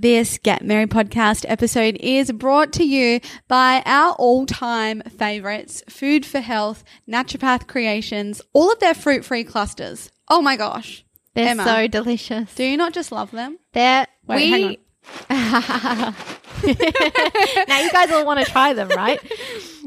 This Get Merry podcast episode is brought to you by our all time favorites, Food for Health, Naturopath Creations, all of their fruit free clusters. Oh my gosh. They're Emma. so delicious. Do you not just love them? They're Wait, we. hang on. now you guys all want to try them, right?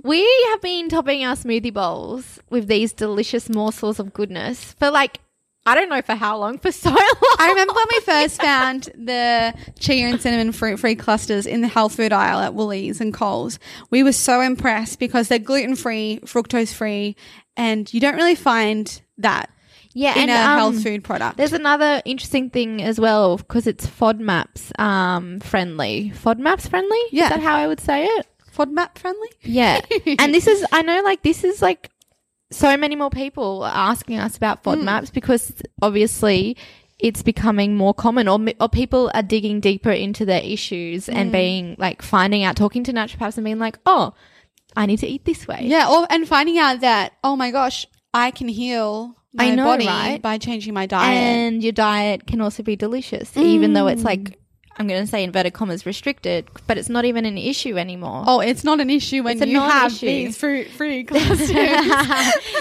We have been topping our smoothie bowls with these delicious morsels of goodness for like I don't know for how long, for so long. I remember when we first found the chia and cinnamon fruit free clusters in the health food aisle at Woolies and Coles. We were so impressed because they're gluten free, fructose free, and you don't really find that yeah, in and a um, health food product. There's another interesting thing as well because it's FODMAPs um, friendly. FODMAPs friendly? Yeah. Is that how I would say it? FODMAP friendly? Yeah. and this is, I know, like, this is like so many more people are asking us about FODMAPs because obviously it's becoming more common or, or people are digging deeper into their issues and being like finding out, talking to naturopaths and being like, oh, I need to eat this way. Yeah, or and finding out that oh my gosh, I can heal my know, body right? by changing my diet. And your diet can also be delicious, even though Mm. it's like, I'm going to say inverted commas restricted, but it's not even an issue anymore. oh, it's not an issue when It's you have these fruit free.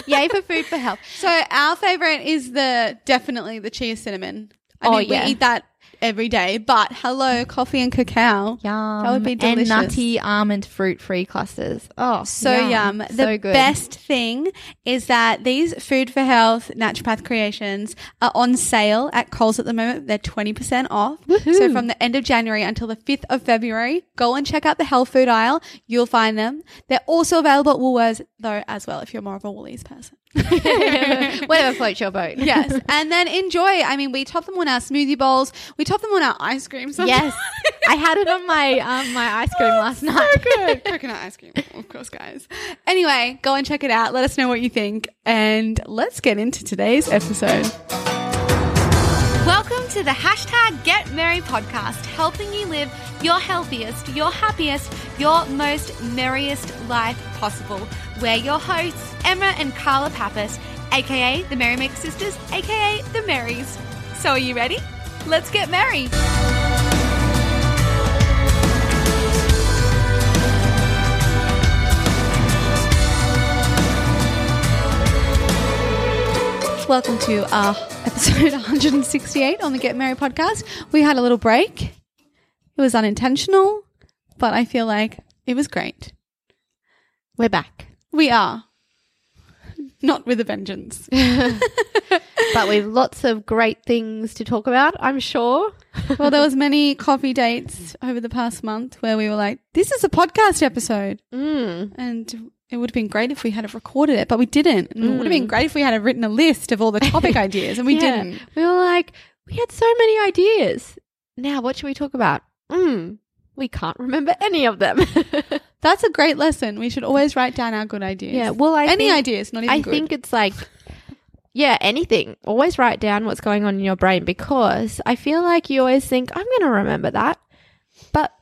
Yay for food for health. so our favorite is the definitely the chia cinnamon. I Oh, mean, yeah. we eat that every day. But hello, coffee and cacao. Yum. That would be delicious. And nutty almond fruit free clusters. Oh, So yum. The so good. best thing is that these Food for Health naturopath creations are on sale at Coles at the moment. They're 20% off. So from the end of January until the 5th of February, go and check out the health food aisle. You'll find them. They're also available at Woolworths though as well if you're more of a Woolies person. Whatever floats your boat. Yes. and then enjoy. I mean, we top them on our smoothie bowls. We top them on our ice cream. sometimes. yes. I had it on my um, my ice cream last night. So good. Coconut ice cream, of course, guys. Anyway, go and check it out. Let us know what you think. And let's get into today's episode. To the hashtag Get Merry podcast, helping you live your healthiest, your happiest, your most merriest life possible. We're your hosts, Emma and Carla Papas, aka the Merry Make Sisters, aka the Marys. So are you ready? Let's get merry. Welcome to our episode 168 on the Get Merry podcast. We had a little break. It was unintentional, but I feel like it was great. We're back. We are. Not with a vengeance. But with lots of great things to talk about, I'm sure. well, there was many coffee dates over the past month where we were like, this is a podcast episode. Mm. And it would have been great if we had have recorded it, but we didn't. And It would have been great if we had have written a list of all the topic ideas, and we Yeah. didn't. We were like, we had so many ideas. Now, what should we talk about? Mm, we can't remember any of them. That's a great lesson. We should always write down our good ideas. yeah, well, I Any think, ideas, not even I good. think it's like, yeah, anything. Always write down what's going on in your brain because I feel like you always think, I'm going to remember that. But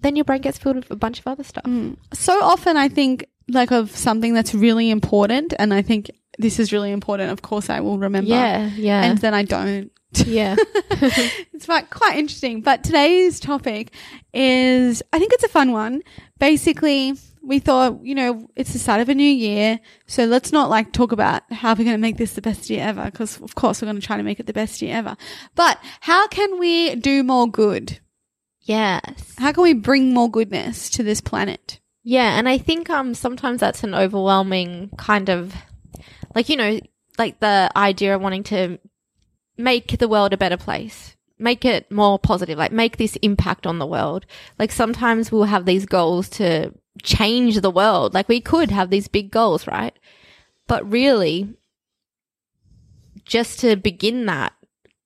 then your brain gets filled with a bunch of other stuff. Mm. so often I think like of something that's really important, and I think this is really important. Of course, I will remember. Yeah, yeah. and then I don't. yeah. it's quite quite interesting. But today's topic is, I think it's a fun one. Basically, we thought, you know, it's the start of a new year, so let's not like talk about how we're going to make this the best year ever, because of course we're going to try to make it the best year ever. But how can we do more good? yes. How can we bring more goodness to this planet? Yeah, and I think um sometimes that's an overwhelming kind of like you know like the idea of wanting to make the world a better place, make it more positive, like make this impact on the world. Like sometimes we'll have these goals to change the world. Like we could have these big goals, right? But really just to begin that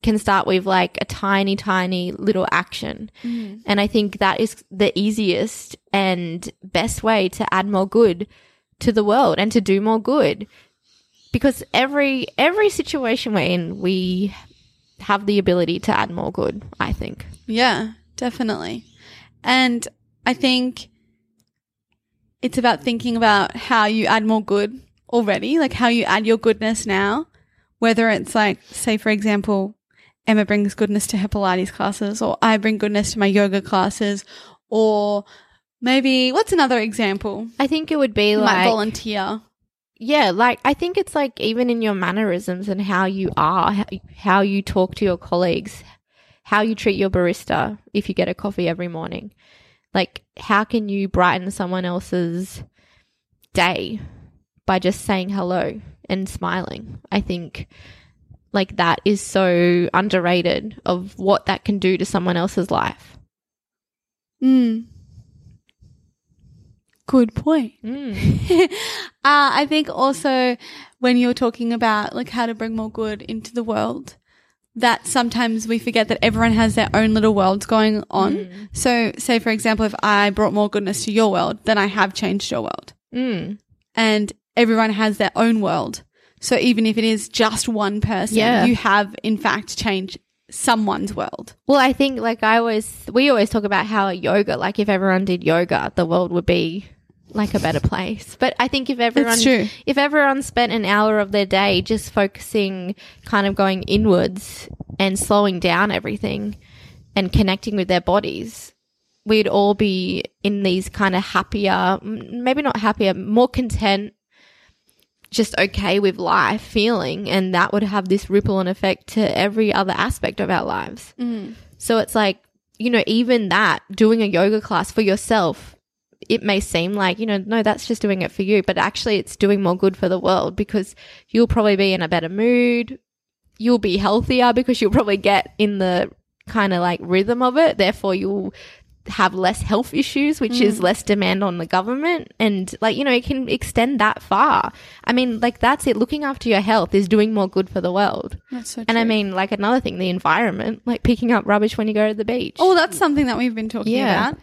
can start with like a tiny, tiny little action. Mm. And I think that is the easiest and best way to add more good to the world and to do more good. Because every, every situation we're in, we have the ability to add more good, I think. Yeah, definitely. And I think it's about thinking about how you add more good already, like how you add your goodness now, whether it's like, say, for example, Emma brings goodness to her Pilates classes, or I bring goodness to my yoga classes, or maybe what's another example? I think it would be You like volunteer. Yeah, like I think it's like even in your mannerisms and how you are, how, how you talk to your colleagues, how you treat your barista if you get a coffee every morning. Like, how can you brighten someone else's day by just saying hello and smiling? I think like that is so underrated of what that can do to someone else's life. Mm. Good point. Mm. uh, I think also when you're talking about like how to bring more good into the world, that sometimes we forget that everyone has their own little worlds going on. So, say for example, if I brought more goodness to your world, then I have changed your world, Mm. and everyone has their own world. So even if it is just one person, Yeah. you have in fact changed someone's world. Well, I think like I always, we always talk about how yoga, like if everyone did yoga, the world would be like a better place. But I think if everyone, if everyone spent an hour of their day just focusing, kind of going inwards and slowing down everything and connecting with their bodies, we'd all be in these kind of happier, maybe not happier, more content, just okay with life feeling. And that would have this ripple and effect to every other aspect of our lives. Mm. So it's like, you know, even that, doing a yoga class for yourself, it may seem like, you know, no, that's just doing it for you, but actually it's doing more good for the world because you'll probably be in a better mood. You'll be healthier because you'll probably get in the kind of like rhythm of it. Therefore, you'll have less health issues, which is mm. less demand on the government. And like, you know, it can extend that far. I mean, like that's it. Looking after your health is doing more good for the world. That's so And I mean, like another thing, the environment, like picking up rubbish when you go to the beach. oh, that's something that we've been talking Yeah. about.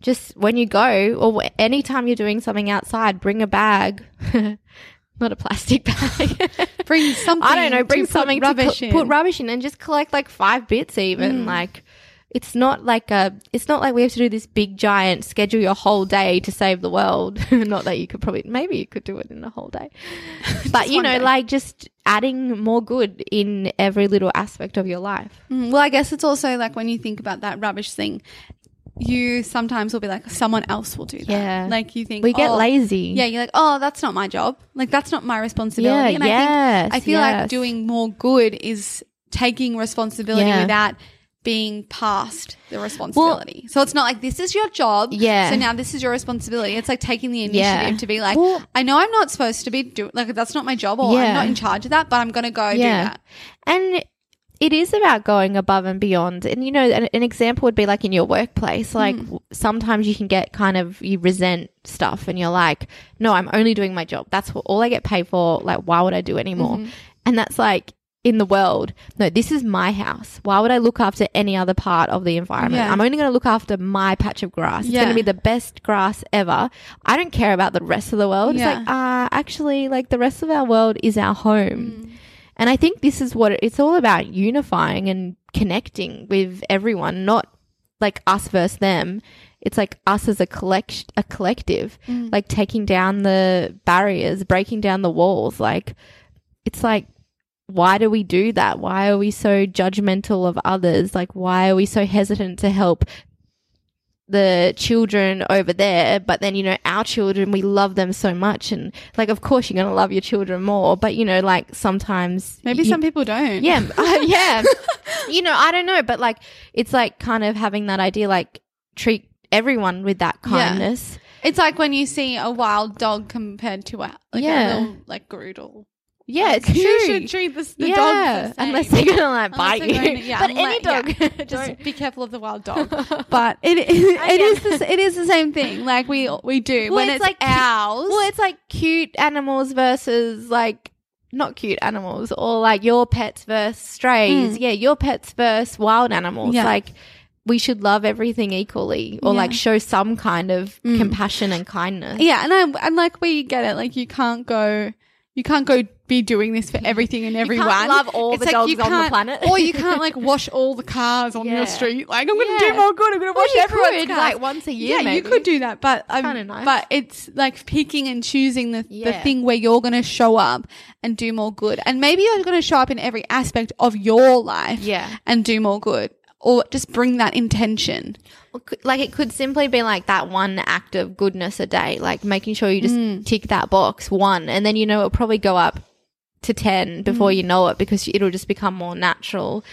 Just when you go or anytime you're doing something outside, bring a bag, not a plastic bag. Bring something. I don't know, bring to put something rubbish to put, put rubbish in and just collect like five bits even. Mm. Like, it's not like a, it's not like we have to do this big giant schedule your whole day to save the world. not that you could probably, maybe you could do it in a whole day. but you know, day. like just adding more good in every little aspect of your life. Mm, Well, I guess it's also like when you think about that rubbish thing, you sometimes will be like, someone else will do that. Yeah. Like you think We get oh, lazy. Yeah, you're like, oh, that's not my job. Like that's not my responsibility. Yeah, and I think I feel like doing more good is taking responsibility Yeah. without being past the responsibility. so it's not like this is your job. Yeah. So now this is your responsibility. It's like taking the initiative Yeah. to be like, Well- I know I'm not supposed to be doing like that's not my job or Yeah. I'm not in charge of that, but I'm gonna go do that. And it is about going above and beyond. And, you know, an, an example would be like in your workplace. Mm. Like w- sometimes you can get kind of, you resent stuff and you're like, no, I'm only doing my job. That's what, all I get paid for. Like, why would I do anymore? Mm-hmm. And that's like, in the world, no, this is my house. Why would I look after any other part of the environment? Yeah. I'm only going to look after my patch of grass. It's Yeah. going to be the best grass ever. I don't care about the rest of the world. Yeah. It's like, uh, actually, like the rest of our world is our home. And I think this is what it, it's all about unifying and connecting with everyone, not like us versus them. It's like us as a collect a collective, like taking down the barriers, breaking down the walls. Like it's like why do we do that? Why are we so judgmental of others? Like why are we so hesitant to help the children over there, but then, you know, our children, we love them so much. And like, of course, you're going to love your children more, but, you know, like sometimes. Maybe you- some people don't. Yeah. uh, yeah. you know, I don't know, but like, it's like kind of having that idea, like, treat everyone with that Yeah. kindness. It's like when you see a wild dog compared to a like Yeah. a little like Groodle. Yeah, Like, it's true. You should treat this, the yeah, dog the unless they're gonna like Unless bite you. to- yeah, but any dog, yeah. Just be careful of the wild dog. But it it, it is the, it is the same thing. Like we we do Well, when it's it's, like ours. Well, it's like cute animals versus like not cute animals or like your pets versus strays. Hmm. Yeah, your pets versus wild animals. Yeah. Like we should love everything equally or Yeah. like show some kind of hmm. compassion and kindness. Yeah, and I and like we get it. Like you can't go, you can't go be doing this for everything and everyone. love all the dogs you on the planet. or you can't like wash all the cars on Yeah. your street. Like I'm going to Yeah. do more good. I'm going to wash you everyone's could, cars. like, once a year, Yeah, you could do that, but um, nice. But it's like picking and choosing the the thing where you're going to show up and do more good, and maybe you're going to show up in every aspect of your life. Yeah. and do more good, or just bring that intention. Like it could simply be like that one act of goodness a day, like making sure you just Mm. tick that box one, and then you know it'll probably go up to ten before Mm. you know it because it'll just become more natural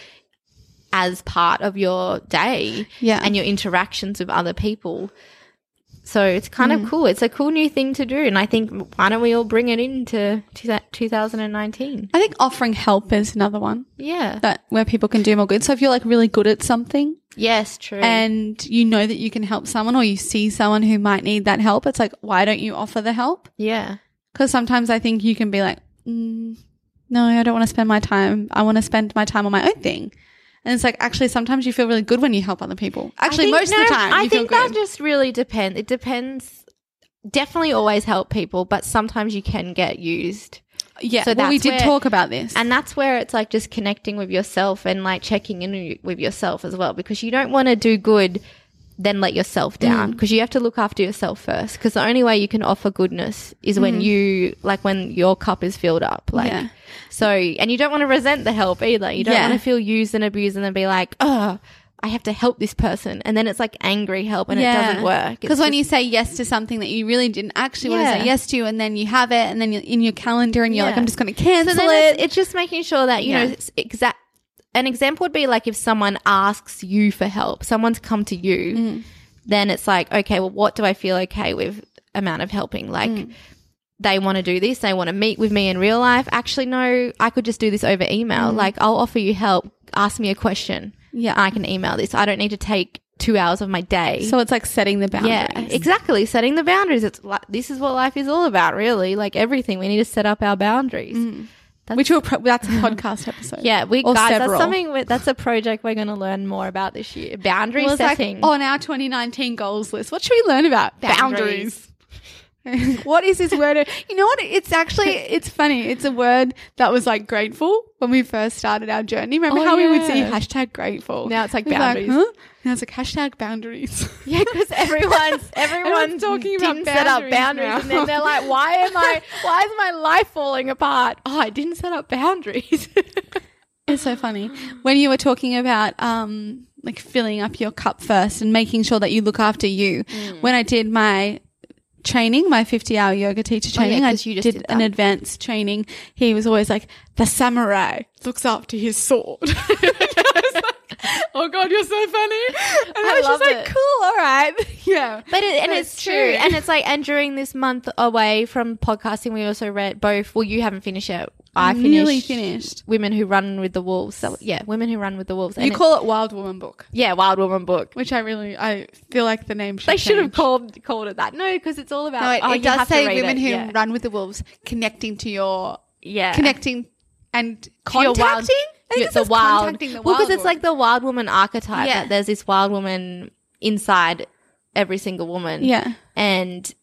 as part of your day, Yeah. and your interactions with other people. So it's kind Mm. of cool. It's a cool new thing to do, and I think why don't we all bring it into two- 2019? I think offering help is another one Yeah. that where people can do more good. So if you're like really good at something, yes. True. and you know that you can help someone or you see someone who might need that help, it's like, why don't you offer the help? yeah. Because sometimes I think you can be like, mm, no, I don't want to spend my time. I want to spend my time on my own thing. And it's like, actually, sometimes you feel really good when you help other people. Actually, think- most of the time, I think that just really depends. It depends. Definitely always help people, but sometimes you can get used. yeah, so well, we did where- talk about this. And that's where it's like just connecting with yourself and like checking in with yourself as well because you don't want to do good then let yourself Mm. down because you have to look after yourself first because the only way you can offer goodness is when you like when your cup is filled up like Mm. Yeah. So and you don't want to resent the help either you don't Yeah. want to feel used and abused and then be like oh I have to help this person and then it's like angry help and it doesn't work Because when you say yes to something that you really didn't actually want to say yes to, and then you have it, and then you're in your calendar, and you're like, I'm just going to cancel So it. it's, it's just making sure that you Yeah. know it's exact. An example would be like if someone asks you for help, someone's come to you, Mm. then it's like, okay, well, what do I feel okay with amount of helping? Like Mm. They want to do this, they want to meet with me in real life. Actually, no, I could just do this over email. Like I'll offer you help. Ask me a question. Mm. Yeah. I can email this. I don't need to take two hours of my day. so it's like setting the boundaries. Yeah, exactly. Setting the boundaries. It's like this is what life is all about, really. Like everything, we need to set up our boundaries. Which will pro- that's a podcast episode. Yeah, we Or guys. several. That's something. we- That's a project we're going to learn more about this year. Boundary Well, it's like setting. on our 2019 goals list. What should we learn about? Boundaries. what is this word? You know what? It's actually it's funny. It's a word that was like grateful when we first started our journey. Remember Oh, how we would see hashtag grateful? Now it's like was boundaries. huh? Now it's like hashtag boundaries. yeah, because everyone's everyone talking about didn't set up boundaries boundaries, now. and then they're like, "Why am I? Why is my life falling apart? Oh, I didn't set up boundaries." It's so funny when you were talking about um like filling up your cup first and making sure that you look after you. Mm. When I did my training, my 50 hour yoga teacher Oh, yeah, training, I 'cause you just did, did an advanced training. He was always like, the samurai looks after his sword. I was like, oh God, you're so funny. And I, I was just like, it. cool, all right. yeah. But it, and it's, true. true. and it's like, and during this month away from podcasting, we also read both. Well, you haven't finished yet. I finished. Nearly finished. Women who run with the wolves. So, yeah, women who run with the wolves. You And it- call it Wild Woman Book, yeah, Wild Woman book. which I really, I feel like the name should They should have called called it that. No, because it's all about. No, it, oh, it you does say women who yeah. run with the wolves, connecting to your, yeah. connecting and contacting. wild- I think Yeah, it the wild. well, because it's like the wild woman archetype. Yeah. That there's this wild woman inside every single woman. yeah, and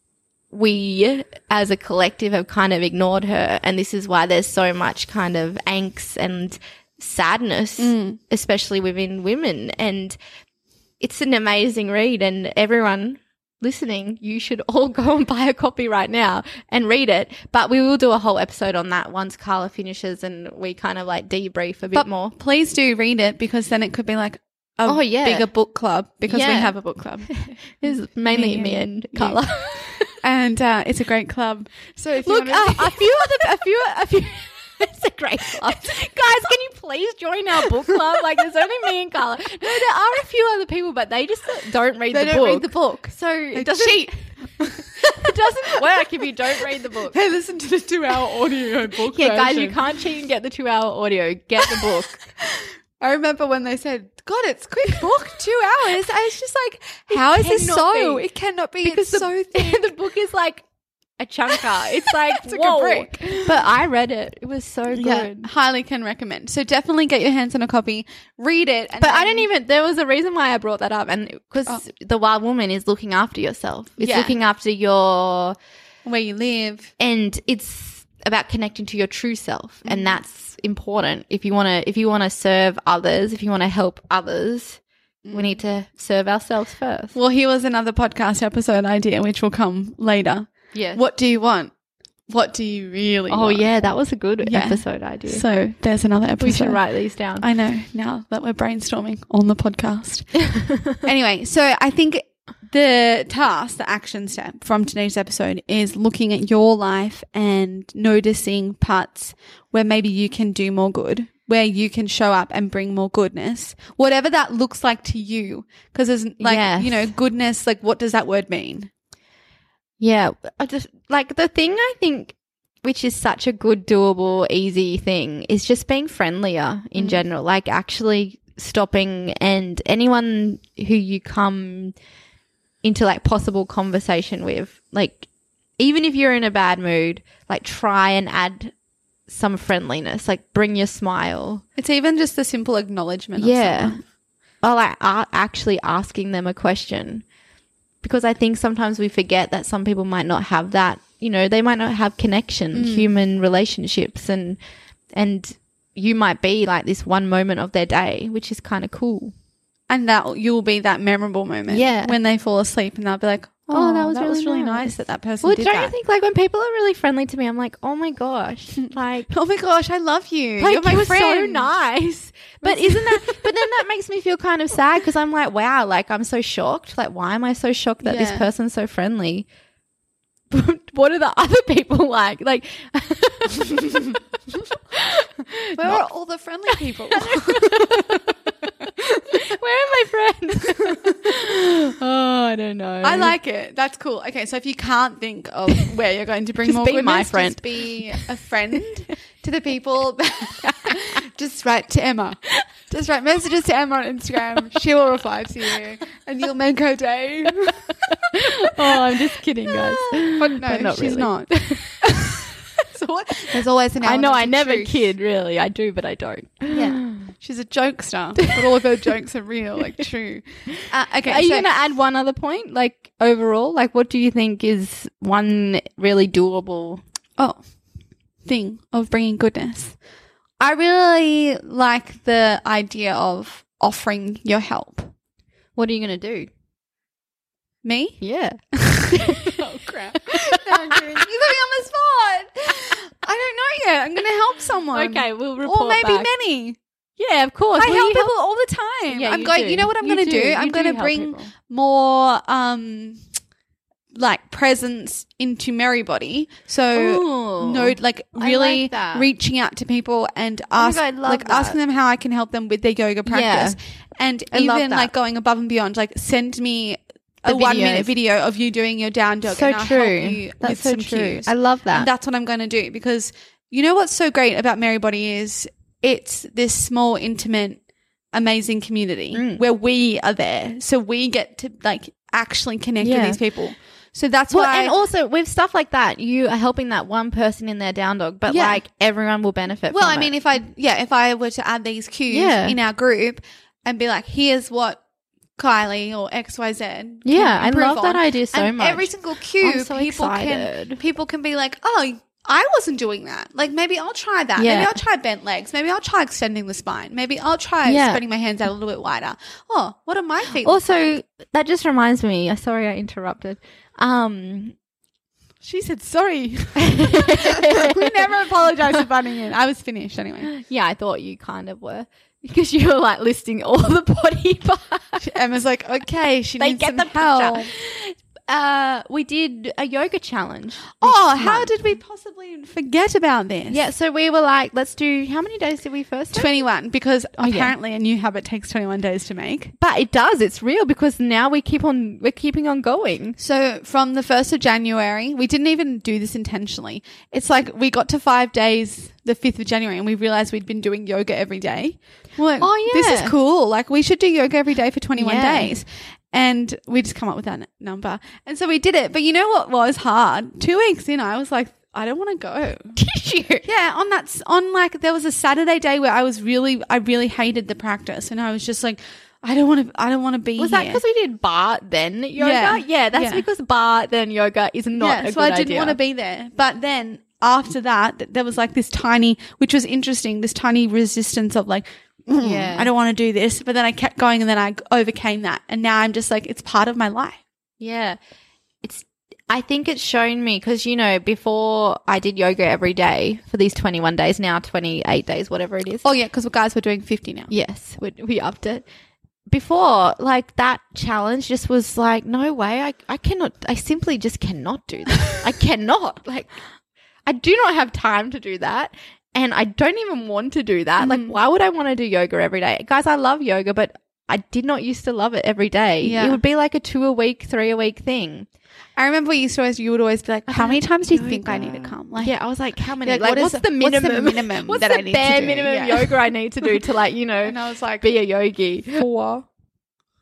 we as a collective have kind of ignored her and this is why there's so much kind of angst and sadness Mm. especially within women. And it's an amazing read and everyone listening you should all go and buy a copy right now and read it. But we will do a whole episode on that once carla finishes and we kind of like debrief a bit but more. please do read it because then it could be like a Oh, yeah. bigger book club because we have a book club. It's mainly Me me and carla and uh, it's a great club. So if Look, you uh, want a few other, a few, a few. It's a great club, guys. Can you please join our book club? Like, there's only me and Carla. No, there are a few other people, but they just don't read they the don't book. read the book. so it doesn't. cheat. it doesn't work if you don't read the book. Hey, listen to the two-hour audio book. Yeah, guys, you can't cheat and get the two-hour audio. Get the book. I remember when they said, "God, it's quick book, two hours." I was just like, "How is this so? be. It cannot be. because it's the, so thick." the book is like a chunker. It's like It's like a whoa. brick. But I read it. It was so good. Yeah, highly can recommend. So definitely get your hands on a copy, read it. And But I then- didn't even. There was a reason why I brought that up, and because oh. the wild woman is looking after yourself. It's Yeah. looking after your, where you live. and it's about connecting to your true self, and mm. that's important. If you want to, if you want to serve others, if you want to help others, we mm. need to serve ourselves first. Well, here was another podcast episode idea, which will come later. Yeah. What do you want? What do you really Oh want? yeah, that was a good Yeah. episode idea. So there's another episode. we should write these down. I know now that we're brainstorming on the podcast. anyway, so I think the task, the action step from today's episode is looking at your life and noticing parts where maybe you can do more good, where you can show up and bring more goodness, whatever that looks like to you. Cause there's like, Yes. you know, goodness, like what does that word mean? Yeah, I just like the thing I think which is such a good doable easy thing is just being friendlier in mm. general, like actually stopping and anyone who you come into like possible conversation with, like even if you're in a bad mood, like try and add some friendliness, like bring your smile. It's even just the simple acknowledgement. Yeah. Or like a- actually asking them a question. Because I think sometimes we forget that some people might not have that, you know, they might not have connection, mm. human relationships and and you might be like this one moment of their day, which is kind of cool. And that you'll be that memorable moment. Yeah. When they fall asleep and they'll be like, oh, oh that was that really, nice. nice." that that person Well, did don't that. you think like when people are really friendly to me, I'm like, "Oh my gosh." Like Oh my gosh, I love you. like You're my you were so nice. But isn't that? But then that makes me feel kind of sad because I'm like, wow, like I'm so shocked. Like, why am I so shocked that this person's so friendly? what are the other people like? Like, Where are all the friendly people? Where are my friends? oh, I don't know. I like it. That's cool. Okay, so if you can't think of where you're going to bring Just more be goodness, my friend. just be a friend to the people. just write to Emma. Just write messages to Emma on Instagram. She will reply to you, and you'll make her day. oh, I'm just kidding, guys. But no, But not she's really. not. so what? There's always an. I know I never truth. kid, really. I do, but I don't. Yeah, she's a jokester, but all of her jokes are real, like true. Uh, okay, Are you going to add one other point? Like overall, like what do you think is one really doable? oh thing of bringing goodness. I really like the idea of offering your help. What are you going to do? Me? Yeah. oh crap! no, I'm kidding. You put me on the spot. I don't know yet. I'm going to help someone. Okay, we'll report or maybe back. many. Yeah, of course. I Will help you people all the time. Yeah, I'm you going. do. You know what I'm You going to do. do? You I'm do going to help bring people. more um like presence into Merrybody. So Ooh. no, like I really like that. reaching out to people and my ask, God, I love like that. asking them how I can help them with their yoga practice, and I love even that. like going above and beyond. Like send me a The one videos. minute video of you doing your down dog, So and I'll true. help you That's with so some true. cues. I love that. And that's what I'm going to do because you know what's so great about Merrybody is it's this small, intimate, amazing community Mm. where we are there. So we get to like actually connect Yeah. with these people. So that's well, what and also with stuff like that, you are helping that one person in their down dog, but Yeah. like everyone will benefit. well, from I it. mean, if I, yeah, if I were to add these cues Yeah. in our group and be like, here's what Kylie or XYZ. can Yeah, I love that idea so and much. Every single cue, so people excited. can people can be like, oh, I wasn't doing that. Like maybe I'll try that. Yeah. Maybe I'll try bent legs. Maybe I'll try extending the spine. Maybe I'll try Yeah. spreading my hands out a little bit wider. Oh, what are my feet? also that just reminds me. uh, Sorry, I interrupted. Um, she said sorry. we never apologize for butting in. I was finished anyway. yeah, I thought you kind of were because you were like listing all the body parts. Emma's like, okay, she they needs get some the help. picture. Uh, we did a yoga challenge. Oh, how month. did we possibly forget about this? Yeah, so we were like, let's do. How many days did we first? do? 21 because Oh, yeah. apparently a new habit takes 21 days to make. But it does. It's real because now we keep on. We're keeping on going. So from the 1st of January, we didn't even do this intentionally. It's like we got to five days the 5th of January and we realized we'd been doing yoga every day. Like, Oh, This is cool. Like we should do yoga every day for 21 Yeah. days. And we just come up with that n- number. And so we did it. But you know what was hard? Two weeks in, I was like, I don't want to go. Did you? Yeah, on that, s- on like, there was a Saturday day where I was really, I really hated the practice. And I was just like, I don't want to, I don't want to be Was that because we did barre then yoga? Yeah. Yeah, that's Yeah. because barre then yoga is not yeah, so I didn't want to be there. But then after that, there was like this tiny, which was interesting, this tiny resistance of like, mm, Yeah. I don't want to do this. But then I kept going and then I overcame that. And now I'm just like, it's part of my life. Yeah. It's I think it's shown me because you know before I did yoga every day for these 21 days now 28 days whatever it is. Oh, yeah, because guys, we're doing 50 now. Yes, we, we upped it. Before, like that challenge just was like, no way, I, I cannot, I simply just cannot do that. I cannot. Like, I do not have time to do that. And I don't even want to do that. Like, mm-hmm. why would I want to do yoga every day? Guys, I love yoga, but I did not used to love it every day. Yeah. It would be like a two a week, three a week thing. I remember you used to always, you would always be like, how many times do you think I need to come? Like, yeah, I was like, how many? like, Like, what is what's the- the what's the minimum? minimum What's that the I need to bare do? minimum Yeah. yoga I need to do to like you know and I was like, be a yogi? four.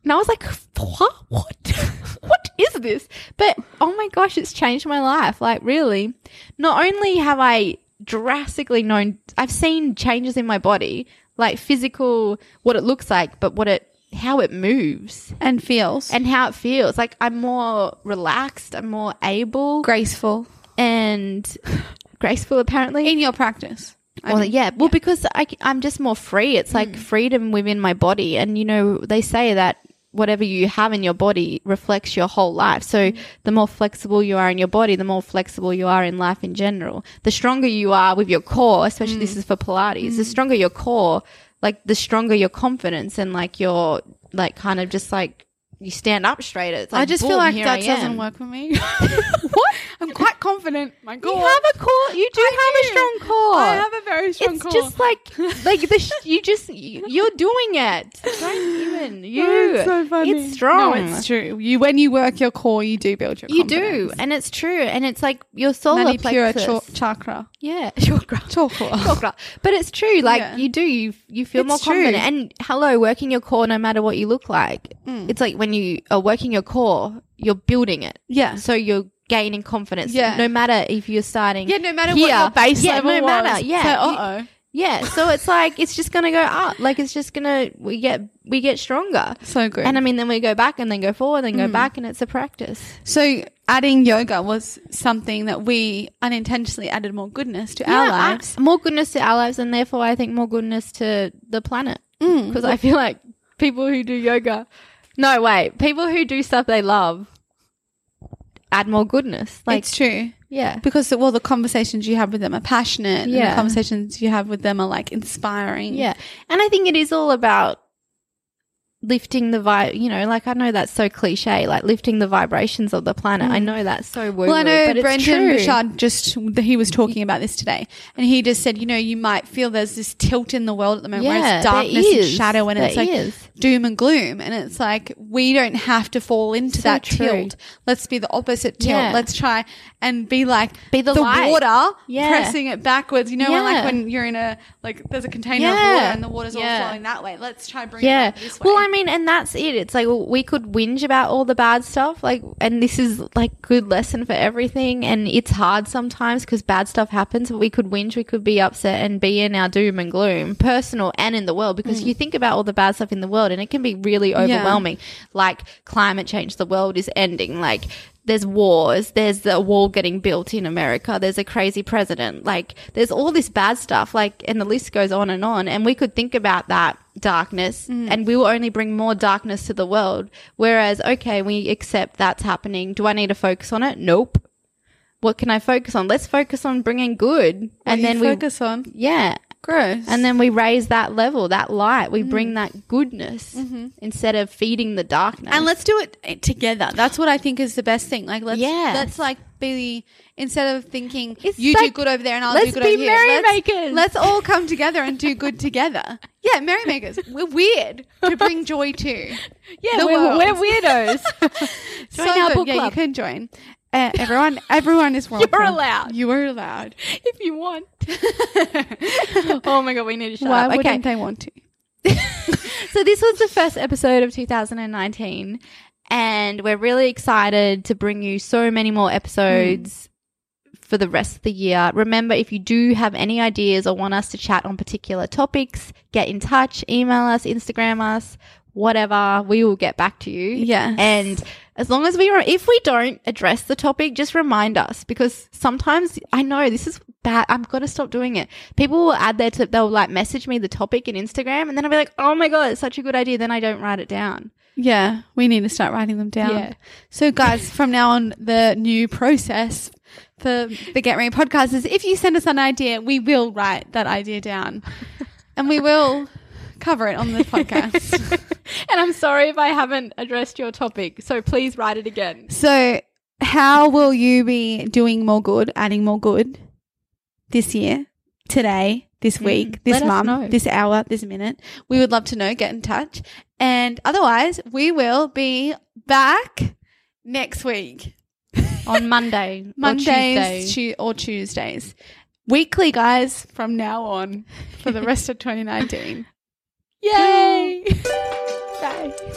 And I was like, what? What? what is this? But oh my gosh, it's changed my life. Like, really. Not only have I drastically known, I've seen changes in my body, like physical, what it looks like, but what it, how it moves And feels. and how it feels. Like, I'm more relaxed, I'm more able graceful. and graceful, apparently. In your practice. Well, yeah. Well, because I, am just more free. It's like mm. freedom within my body. And, you know, they say that whatever you have in your body reflects your whole life. So mm-hmm. the more flexible you are in your body, the more flexible you are in life in general. The stronger you are with your core, especially this mm. is for Pilates, the mm. stronger your core, like the stronger your confidence and like your, like kind of just like, you stand up straight. It's like, I just feel like that doesn't work for me. what? I'm quite confident. My core. You have a core. You do I have do. a strong core. I have a very strong it's core. It's just like like the sh- you just you- you're doing it. You. It's so funny. It's strong. No, it's true. You when you work your core, you do build your. you do, confidence. and it's true, and it's like your solar Manipura plexus. cha- chakra. yeah, chakra. Chakra. Chakra. But it's true. Like Yeah. you do, you you feel It's more true. confident. And hello, working your core, no matter what you look like. Mm. It's like when you are working your core, you're building it. Yeah. So you're gaining confidence. Yeah. No matter if you're starting. Yeah, no matter what your base yeah, level no was. matter. Yeah. So, You- uh oh. Yeah, so it's like it's just gonna go up. Like it's just gonna we get we get stronger. So good. And I mean then we go back and then go forward, and then Mm. go back and it's a practice. so adding yoga was something that we unintentionally added more goodness to our Yeah, I- lives. more goodness to our lives and therefore I think more goodness to the planet. Mm. Because I feel like people who do yoga No, wait. People who do stuff they love add more goodness. Like it's true. Yeah. Because well, the conversations you have with them are passionate. And Yeah. the conversations you have with them are like inspiring. Yeah. And I think it is all about lifting the vibe, you know, like I know that's so cliche, like lifting the vibrations of the planet. I know that's so woo Mm. Well, I know but Brendon true. Burchard just he was talking about this today, and he just said, you know, you might feel there's this tilt in the world at the moment where Yeah, it's darkness and shadow, and There it's like is. doom and gloom, and it's like we don't have to fall into So that true. tilt. Let's be the opposite tilt. Yeah. Let's try and be like Be the light. water, Yeah. pressing it backwards. You know, when, like when you're in a like there's a container of water and the water's all flowing that way. Let's try bring Yeah. it this way. Well, I mean, and that's it. It's like we could whinge about all the bad stuff, like, and this is like good lesson for everything. And it's hard sometimes because bad stuff happens. But we could whinge, we could be upset, and be in our doom and gloom, personal and in the world. Because mm. you think about all the bad stuff in the world, and it can be really overwhelming. Like climate change, the world is ending. Like there's wars, there's the wall getting built in America, there's a crazy president, like there's all this bad stuff, like, and the list goes on and on. And we could think about that darkness mm. and we will only bring more darkness to the world. Whereas, okay, we accept that's happening. Do I need to focus on it? Nope. What can I focus on? Let's focus on bringing good. and then we, focus on yeah. Gross, And then we raise that level, that light. We bring mm. that goodness mm-hmm. instead of feeding the darkness. And let's do it eh, together. That's what I think is the best thing. Like let's Yes. let's like be instead of thinking It's you do good over there and I'll do good over here. Let's, be merrymakers. let's all come together and do good together. Yeah, merrymakers. We're weird to bring joy to. yeah, we're, we're weirdos. So Join our book yeah, you can join. Uh, everyone, everyone is welcome. You're allowed. You are allowed. if you want. oh my god, we need to shut Why up. Okay, wouldn't they want to? so this was the first episode of 2019, And we're really excited to bring you so many more episodes for the rest of the year. Remember, if you do have any ideas or want us to chat on particular topics, get in touch, email us, Instagram us, whatever. We will get back to you. Yes. And as long as we, re- if we don't address the topic, just remind us because sometimes I know this is bad. I've got to stop doing it. People will add their, t- they'll like message me the topic in Instagram and then I'll be like, oh my God, it's such a good idea. Then I don't write it down. Yeah, we need to start writing them down. Yeah. So, guys, from now on, the new process for the Get Merry podcast is if you send us an idea, we will write that idea down and we will cover it on the podcast. and I'm sorry if I haven't addressed your topic. So please write it again. so, how will you be doing more good, adding more good this year, today, this mm, week, this let us know. month, this hour, this minute? We would love to know. Get in touch. And otherwise, we will be back next week. On Monday. or Mondays Tuesday. tu- or Tuesdays. Weekly, guys, from now on for the rest of 2019. Yay! Bye.